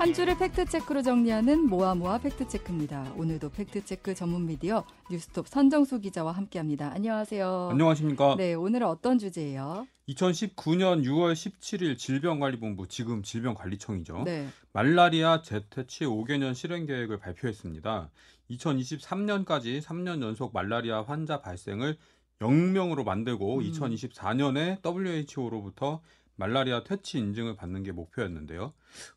한 주를 팩트체크로 정리하는 모아모아 팩트체크입니다. 오늘도 팩트체크 전문 미디어 뉴스톱 선정수 기자와 함께합니다. 안녕하세요. 안녕하십니까. 네, 오늘은 어떤 주제예요? 2019년 6월 17일 질병관리본부 지금 질병관리청이죠. 네. 말라리아 재퇴치 5개년 실행 계획을 발표했습니다. 2023년까지 3년 연속 말라리아 환자 발생을 0명으로 만들고 음. 2024년에 WHO로부터 말라리아 퇴치 인증을 받는 게 목표였는데요.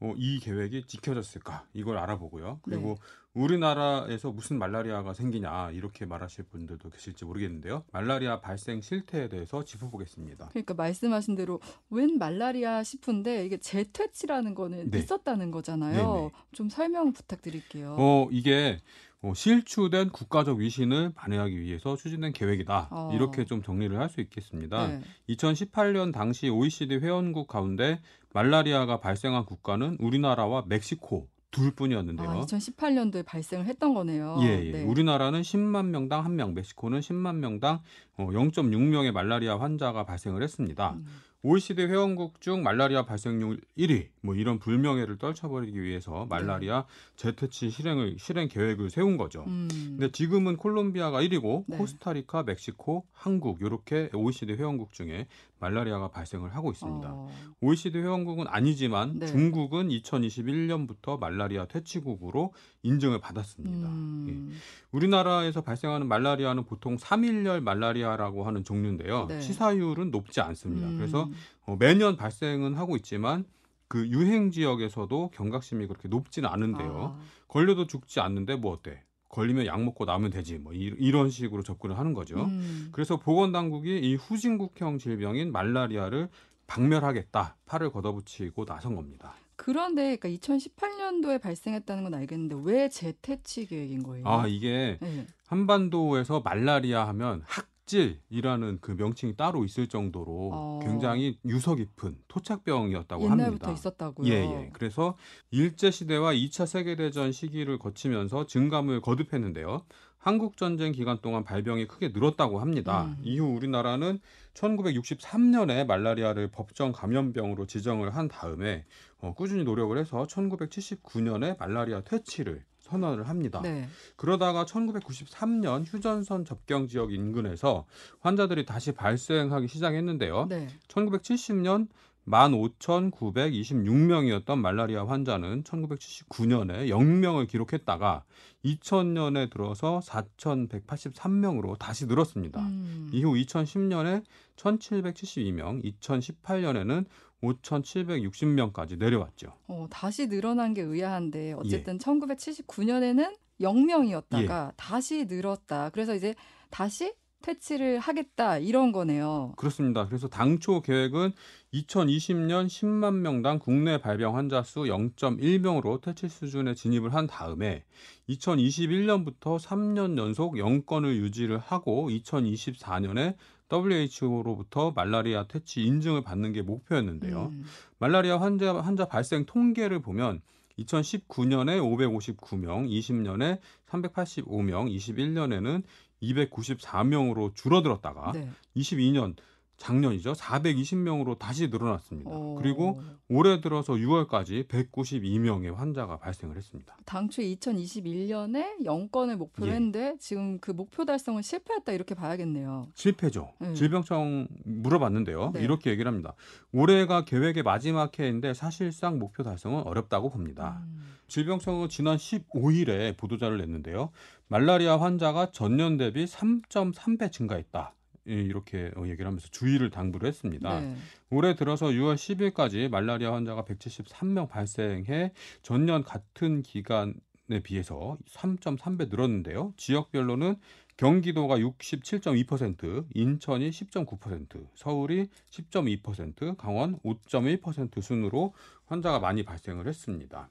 어, 이 계획이 지켜졌을까? 이걸 알아보고요. 그리고 네. 우리나라에서 무슨 말라리아가 생기냐 이렇게 말하실 분들도 계실지 모르겠는데요. 말라리아 발생 실태에 대해서 짚어보겠습니다. 그러니까 말씀하신 대로 웬 말라리아 싶은데 이게 재퇴치라는 거는 네. 있었다는 거잖아요. 네네. 좀 설명 부탁드릴게요. 어, 이게 어, 실추된 국가적 위신을 만회하기 위해서 추진된 계획이다. 어. 이렇게 좀 정리를 할 수 있겠습니다. 네. 2018년 당시 OECD 회원국 가운데 말라리아가 발생한 국가는 우리나라와 멕시코 둘뿐이었는데요. 아, 2018년도에 발생을 했던 거네요. 예, 예. 네. 우리나라는 10만 명당 1명, 멕시코는 10만 명당 어, 0.6명의 말라리아 환자가 발생을 했습니다. 음. OECD 회원국 중 말라리아 발생률 1위, 뭐 이런 불명예를 떨쳐버리기 위해서 말라리아 재퇴치 실행을 실행 계획을 세운 거죠. 음. 근데 지금은 콜롬비아가 1위고 네. 코스타리카, 멕시코, 한국 이렇게 OECD 회원국 중에 말라리아가 발생을 하고 있습니다. 어, OECD 회원국은 아니지만 네. 중국은 2021년부터 말라리아 퇴치국으로 인증을 받았습니다. 예. 음. 우리나라에서 발생하는 말라리아는 보통 3일열 말라리아라고 하는 종류인데요. 네. 치사율은 높지 않습니다. 음. 그래서 어, 매년 발생은 하고 있지만 그 유행 지역에서도 경각심이 그렇게 높지는 않은데요. 아, 걸려도 죽지 않는데 뭐 어때? 걸리면 약 먹고 나면 되지. 뭐 이, 이런 식으로 접근을 하는 거죠. 음. 그래서 보건 당국이 이 후진국형 질병인 말라리아를 박멸하겠다. 팔을 걷어붙이고 나선 겁니다. 그런데 그러니까 2018년도에 발생했다는 건 알겠는데 왜 재퇴치 계획인 거예요? 아, 이게 네. 한반도에서 말라리아 하면 학 질이라는 그 명칭이 따로 있을 정도로 어. 굉장히 유서 깊은 토착병이었다고 옛날부터 합니다. 있었다고요. 예, 예. 그래서 일제 시대와 2차 세계 대전 시기를 거치면서 증감을 거듭했는데요. 한국 전쟁 기간 동안 발병이 크게 늘었다고 합니다. 음. 이후 우리나라는 1963년에 말라리아를 법정 감염병으로 지정을 한 다음에 어, 꾸준히 노력을 해서 1979년에 말라리아 퇴치를 선언을 합니다. 네. 그러다가 1993년 휴전선 접경 지역 인근에서 환자들이 다시 발생하기 시작했는데요. 네. 1970년 15,926명이었던 말라리아 환자는 1979년에 0명을 기록했다가 2000년에 들어서 4,183명으로 다시 늘었습니다. 음. 이후 2010년에 1,772명, 2018년에는 5,760명까지 내려왔죠. 어, 다시 늘어난 게 의아한데 예. 어쨌든 1979년에는 0명이었다가 다시 늘었다. 그래서 이제 다시 퇴치를 하겠다 이런 거네요. 그렇습니다. 그래서 당초 계획은 2020년 10만 명당 국내 발병 환자 수 0.1명으로 퇴치 수준에 진입을 한 다음에 2021년부터 3년 연속 0건을 유지를 하고 2024년에 WHO로부터 말라리아 퇴치 인증을 받는 게 목표였는데요. 음. 말라리아 환자 환자 발생 통계를 보면 2019년에 559명, 20년에 385명, 21년에는 294명으로 줄어들었다가 네. 22년 작년이죠. 420명으로 다시 늘어났습니다. 어, 그리고 올해 들어서 6월까지 192명의 환자가 발생을 했습니다. 당초 2021년에 0건을 목표로 예. 했는데 지금 그 목표 달성은 실패했다 이렇게 봐야겠네요. 실패죠. 음. 질병청 물어봤는데요. 네. 이렇게 얘기를 합니다. 올해가 계획의 마지막 해인데 사실상 목표 달성은 어렵다고 봅니다. 음. 질병청은 지난 15일에 보도자를 냈는데요. 말라리아 환자가 전년 대비 3.3배 증가했다. 예, 이렇게 어, 얘기를 하면서 주의를 당부를 했습니다. 네. 올해 들어서 6월 10일까지 말라리아 환자가 173명 발생해 전년 같은 기간 에 비해서 3.3배 늘었는데요. 지역별로는 경기도가 67.2%, 인천이 10.9%, 서울이 10.2%, 강원 5.1% 순으로 환자가 많이 발생을 했습니다.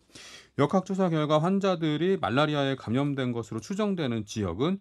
역학조사 결과 환자들이 말라리아에 감염된 것으로 추정되는 지역은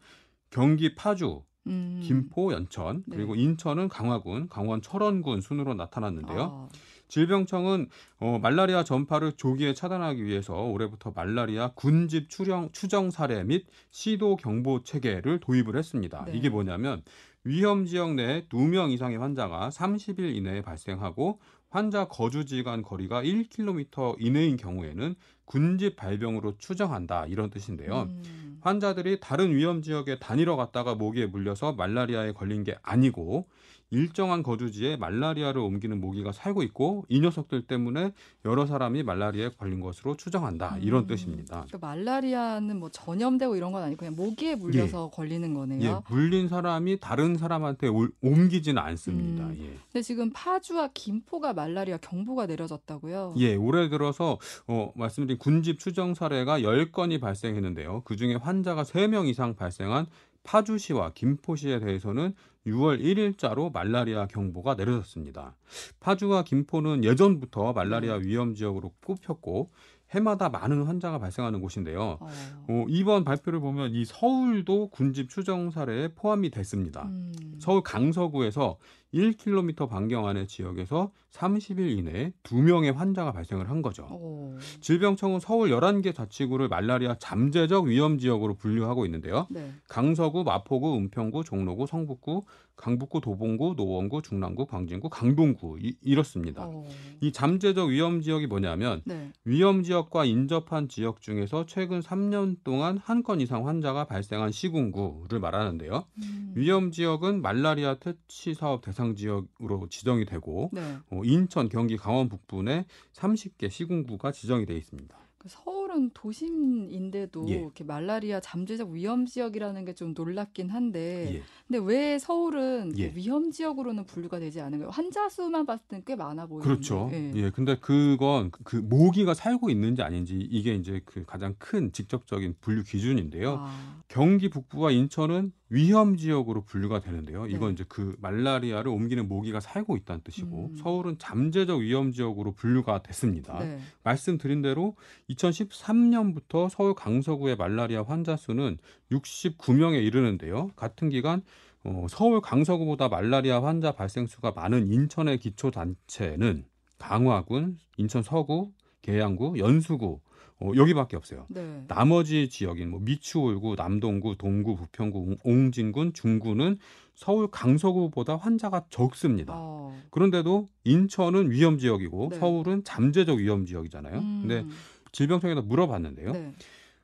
경기 파주, 음. 김포, 연천, 네. 그리고 인천은 강화군, 강원 철원군 순으로 나타났는데요. 아, 질병청은 어, 말라리아 전파를 조기에 차단하기 위해서 올해부터 말라리아 군집 추령, 추정 사례 및 시도 경보 체계를 도입을 했습니다. 네. 이게 뭐냐면 위험 지역 내에 2명 이상의 환자가 30일 이내에 발생하고 환자 거주지 간 거리가 1km 이내인 경우에는 군집 발병으로 추정한다 이런 뜻인데요. 음. 환자들이 다른 위험 지역에 다니러 갔다가 모기에 물려서 말라리아에 걸린 게 아니고 일정한 거주지에 말라리아를 옮기는 모기가 살고 있고 이 녀석들 때문에 여러 사람이 말라리아에 걸린 것으로 추정한다 이런 음. 뜻입니다. 그러니까 말라리아는 뭐 전염되고 이런 건 아니고 그냥 모기에 물려서 걸리는 예, 거네요. 물린 사람이 다른 사람한테 올- 옮기지는 않습니다. 음. 예. 근데 지금 파주와 김포가 말라리아 경보가 내려졌다고요. 예, 올해 들어서 어, 말씀드린 군집 추정 사례가 10건이 발생했는데요. 그중에 환자가 3명 이상 발생한 파주시와 김포시에 대해서는 6월 1일자로 말라리아 경보가 내려졌습니다. 파주와 김포는 예전부터 말라리아 위험 지역으로 꼽혔고 해마다 많은 환자가 발생하는 곳인데요. 어. 어, 이번 발표를 보면 이 서울도 군집 추정 사례에 포함이 됐습니다. 음. 서울 강서구에서 1km 반경 안의 지역에서 30일 이내에 2명의 환자가 발생을 한 거죠. 어. 질병청은 서울 11개 자치구를 말라리아 잠재적 위험 지역으로 분류하고 있는데요. 네. 강서구, 마포구, 은평구, 종로구, 성북구, 강북구, 도봉구, 노원구, 중랑구, 광진구, 강동구 이, 이렇습니다. 어. 이 잠재적 위험 지역이 뭐냐면 네. 위험 지역과 인접한 지역 중에서 최근 3년 동안 한 건 이상 환자가 발생한 시군구를 말하는데요. 음. 위험 지역은 말라리아 퇴치 사업 대상 지역으로 지정이 되고 네. 어, 인천, 경기, 강원 북부에 30개 시군구가 지정이 돼 있습니다. 그 서울은 도심인데도 예. 이렇게 말라리아 잠재적 위험 지역이라는 게 좀 놀랍긴 한데 예. 근데 왜 서울은 예. 위험 지역으로는 분류가 되지 않은 거예요? 환자 수만 봤을 때는 꽤 많아 보이는데. 그렇죠. 예. 예. 근데 그건 그 모기가 살고 있는지 아닌지 이게 이제 그 가장 큰 직접적인 분류 기준인데요. 아, 경기 북부와 인천은 위험 지역으로 분류가 되는데요. 이건 네. 이제 그 말라리아를 옮기는 모기가 살고 있다는 뜻이고 음. 서울은 잠재적 위험 지역으로 분류가 됐습니다. 네. 말씀드린 대로 2013년부터 서울 강서구의 말라리아 환자 수는 69명에 이르는데요. 같은 기간 어, 서울 강서구보다 말라리아 환자 발생 수가 많은 인천의 기초 단체는 강화군, 인천 서구, 계양구, 연수구 어, 여기밖에 없어요. 네. 나머지 지역인 뭐 미추홀구, 남동구, 동구, 부평구, 옹- 옹진군, 중구는 서울 강서구보다 환자가 적습니다. 어. 그런데도 인천은 위험 지역이고 네. 서울은 잠재적 위험 지역이잖아요. 음. 근데 질병청에다 물어봤는데요. 네.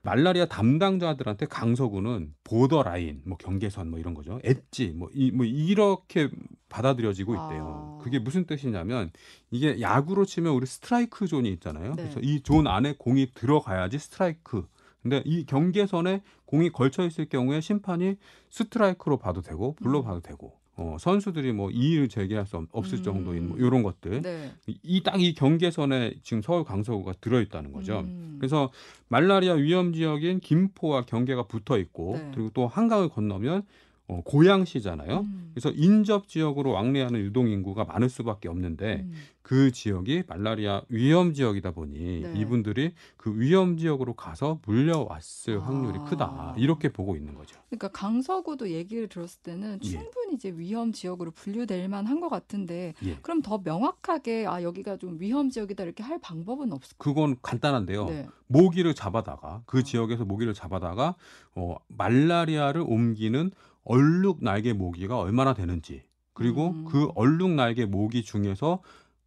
말라리아 담당자들한테 강서구는 borderline, 뭐 경계선 뭐 이런 거죠. 엣지 뭐, 이, 뭐 이렇게 받아들여지고 있대요. 아. 그게 무슨 뜻이냐면 이게 야구로 치면 우리 스트라이크 존이 있잖아요. 네. 그래서 이 존 안에 공이 들어가야지 스트라이크. 근데 이 경계선에 공이 걸쳐 있을 경우에 심판이 스트라이크로 봐도 되고 볼로 음. 봐도 되고 어, 선수들이 뭐 이의를 제기할 수 없- 없을 음. 정도인 뭐 이런 것들 네. 이딱이 경계선에 지금 서울 강서구가 들어 있다는 거죠. 음. 그래서 말라리아 위험 지역인 김포와 경계가 붙어 있고 네. 그리고 또 한강을 건너면 어, 고양시잖아요. 음. 그래서 인접 지역으로 왕래하는 유동 인구가 많을 수밖에 없는데 음. 그 지역이 말라리아 위험 지역이다 보니 네. 이분들이 그 위험 지역으로 가서 물려왔을 아. 확률이 크다 이렇게 보고 있는 거죠. 그러니까 강서구도 얘기를 들었을 때는 예. 충분히 이제 위험 지역으로 분류될 만한 것 같은데 예. 그럼 더 명확하게 아 여기가 좀 위험 지역이다 이렇게 할 방법은 없을까요? 그건 간단한데요. 네. 모기를 잡아다가 그 어. 지역에서 모기를 잡아다가 어, 말라리아를 옮기는 얼룩 날개 모기가 얼마나 되는지 그리고 음. 그 얼룩 날개 모기 중에서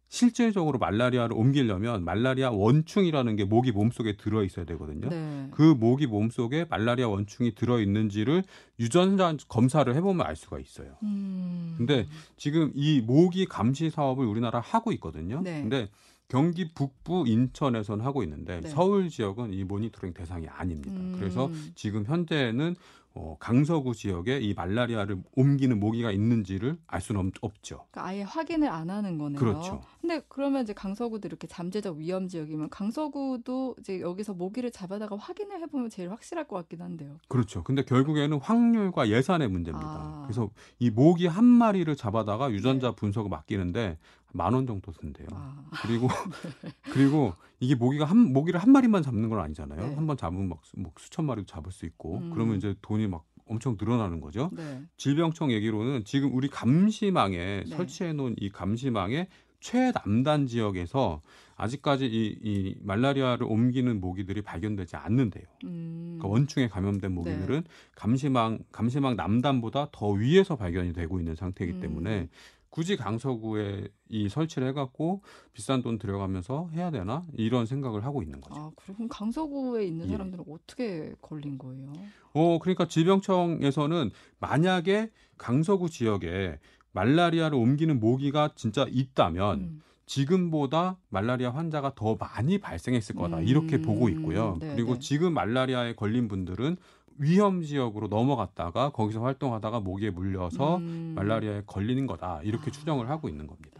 실질적으로 말라리아를 옮기려면 말라리아 원충이라는 게 모기 몸속에 들어 있어야 되거든요. 네. 그 모기 몸속에 말라리아 원충이 들어 있는지를 유전자 검사를 해 보면 알 수가 있어요. 음. 근데 지금 이 모기 감시 사업을 우리나라 하고 있거든요. 네. 근데 경기 북부 인천에서는 하고 있는데 네. 서울 지역은 이 모니터링 대상이 아닙니다. 음. 그래서 지금 현재는 어, 강서구 지역에 이 말라리아를 옮기는 모기가 있는지를 알 수는 없, 죠 그러니까 아예 확인을 안 하는 거네요. 그렇죠. 근데 그러면 이제 강서구도 이렇게 잠재적 위험 지역이면 강서구도 이제 여기서 모기를 잡아다가 확인을 해보면 제일 확실할 것 같긴 한데요. 그렇죠. 근데 결국에는 확률과 예산의 문제입니다. 아. 그래서 이 모기 한 마리를 잡아다가 네. 유전자 분석을 맡기는데 만 원 정도 든대요. 아, 그리고 그리고 이게 모기가 한 모기를 한 마리만 잡는 건 아니잖아요. 네. 한번 잡으면 막, 수- 막 수천 마리도 잡을 수 있고 음. 그러면 이제 돈이 막 엄청 늘어나는 거죠. 네. 질병청 얘기로는 지금 우리 감시망에 네. 설치해 놓은 이 감시망의 최남단 지역에서 아직까지 이, 이 말라리아를 옮기는 모기들이 발견되지 않는데요. 음. 그러니까 원충에 감염된 모기들은 감시망 감시망 남단보다 더 위에서 발견이 되고 있는 상태이기 음. 때문에 굳이 강서구에 이 설치를 해갖고 비싼 돈 들여가면서 해야 되나 이런 생각을 하고 있는 거죠. 아, 그럼 강서구에 있는 예. 사람들은 어떻게 걸린 거예요? 어, 그러니까 질병청에서는 만약에 강서구 지역에 말라리아를 옮기는 모기가 진짜 있다면 음. 지금보다 말라리아 환자가 더 많이 발생했을 거다 이렇게 음, 보고 있고요. 네, 그리고 네. 지금 말라리아에 걸린 분들은 위험 지역으로 넘어갔다가 거기서 활동하다가 모기에 물려서 음. 말라리아에 걸리는 거다 이렇게 아. 추정을 하고 있는 겁니다.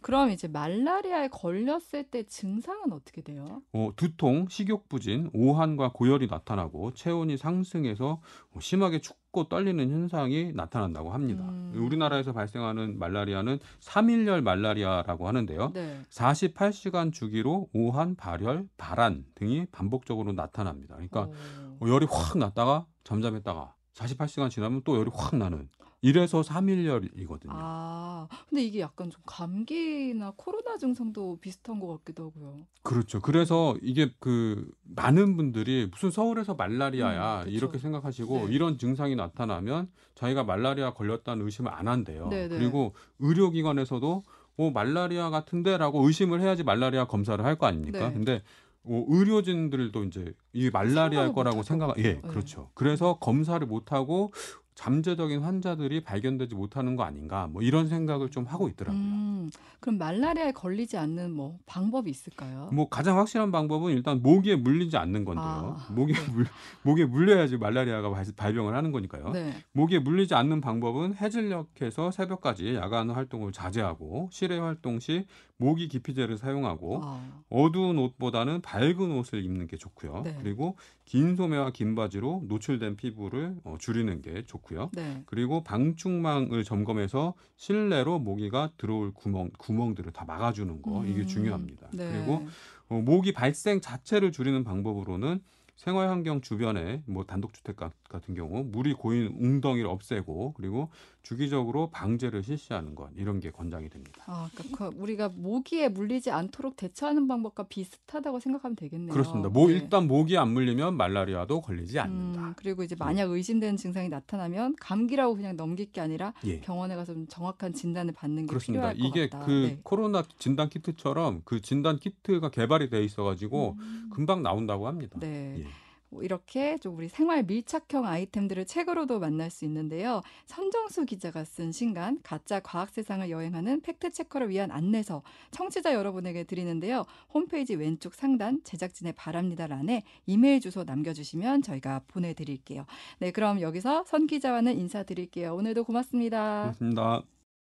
그럼 이제 말라리아에 걸렸을 때 증상은 어떻게 돼요? 어, 두통, 식욕 부진, 오한과 고열이 나타나고 체온이 상승해서 어, 심하게 춥고 떨리는 현상이 나타난다고 합니다. 음. 우리나라에서 발생하는 말라리아는 3일열 말라리아라고 하는데요. 네. 48시간 주기로 오한, 발열, 발한 등이 반복적으로 나타납니다. 그러니까 어. 어, 열이 확 났다가 잠잠했다가 48시간 지나면 또 열이 확 나는 이래서 3일열이거든요. 아, 근데 이게 약간 좀 감기나 코로나 증상도 비슷한 것 같기도 하고요. 그렇죠. 그래서 이게 그 많은 분들이 무슨 서울에서 말라리아야 음. 이렇게 생각하시고 네. 이런 증상이 나타나면 자기가 말라리아 걸렸다는 의심을 안 한대요. 네, 네. 그리고 의료기관에서도 어, 말라리아 같은데라고 의심을 해야지 말라리아 검사를 할 거 아닙니까? 네. 근데 어, 의료진들도 이제 이 말라리아일 거라고 생각, 것 예, 같아요. 네. 그렇죠. 그래서 검사를 못 하고 잠재적인 환자들이 발견되지 못하는 거 아닌가, 뭐 이런 생각을 좀 하고 있더라고요. 음, 그럼 말라리아에 걸리지 않는 뭐 방법이 있을까요? 뭐 가장 확실한 방법은 일단 모기에 물리지 않는 건데요. 아, 모기에 네. 물 모기에 물려야지 말라리아가 발- 발병을 하는 거니까요. 네. 모기에 물리지 않는 방법은 해질녘에서 새벽까지 야간 활동을 자제하고 실외 활동 시 모기 기피제를 사용하고 아, 어두운 옷보다는 밝은 옷을 입는 게 좋고요. 네. 그리고 긴 소매와 긴 바지로 노출된 피부를 어, 줄이는 게 좋고요. 네. 그리고 방충망을 점검해서 실내로 모기가 들어올 구멍 구멍들을 다 막아주는 거 이게 음, 중요합니다. 네. 그리고 어, 모기 발생 자체를 줄이는 방법으로는 생활 환경 주변에 뭐 단독주택 가- 같은 경우 물이 고인 웅덩이를 없애고 그리고 주기적으로 방제를 실시하는 것 이런 게 권장이 됩니다. 아, 그러니까 그 우리가 모기에 물리지 않도록 대처하는 방법과 비슷하다고 생각하면 되겠네요. 그렇습니다. 뭐 네. 일단 모기 안 물리면 말라리아도 걸리지 음, 않는다. 그리고 이제 만약 의심되는 증상이 나타나면 감기라고 그냥 넘길 게 아니라 예. 병원에 가서 좀 정확한 진단을 받는 게 그렇습니다. 필요할 것 이게 같다. 그 네. 코로나 진단 키트처럼 그 진단 키트가 개발이 돼 있어가지고 음, 금방 나온다고 합니다. 네. 예. 뭐 이렇게 좀 우리 생활 밀착형 아이템들을 책으로도 만날 수 있는데요. 선정수 기자가 쓴 신간 가짜 과학 세상을 여행하는 팩트 체커를 위한 안내서 청취자 여러분에게 드리는데요. 홈페이지 왼쪽 상단 제작진의 바랍니다란에 이메일 주소 남겨주시면 저희가 보내드릴게요. 네, 그럼 여기서 선 기자와는 인사드릴게요. 오늘도 고맙습니다. 고맙습니다.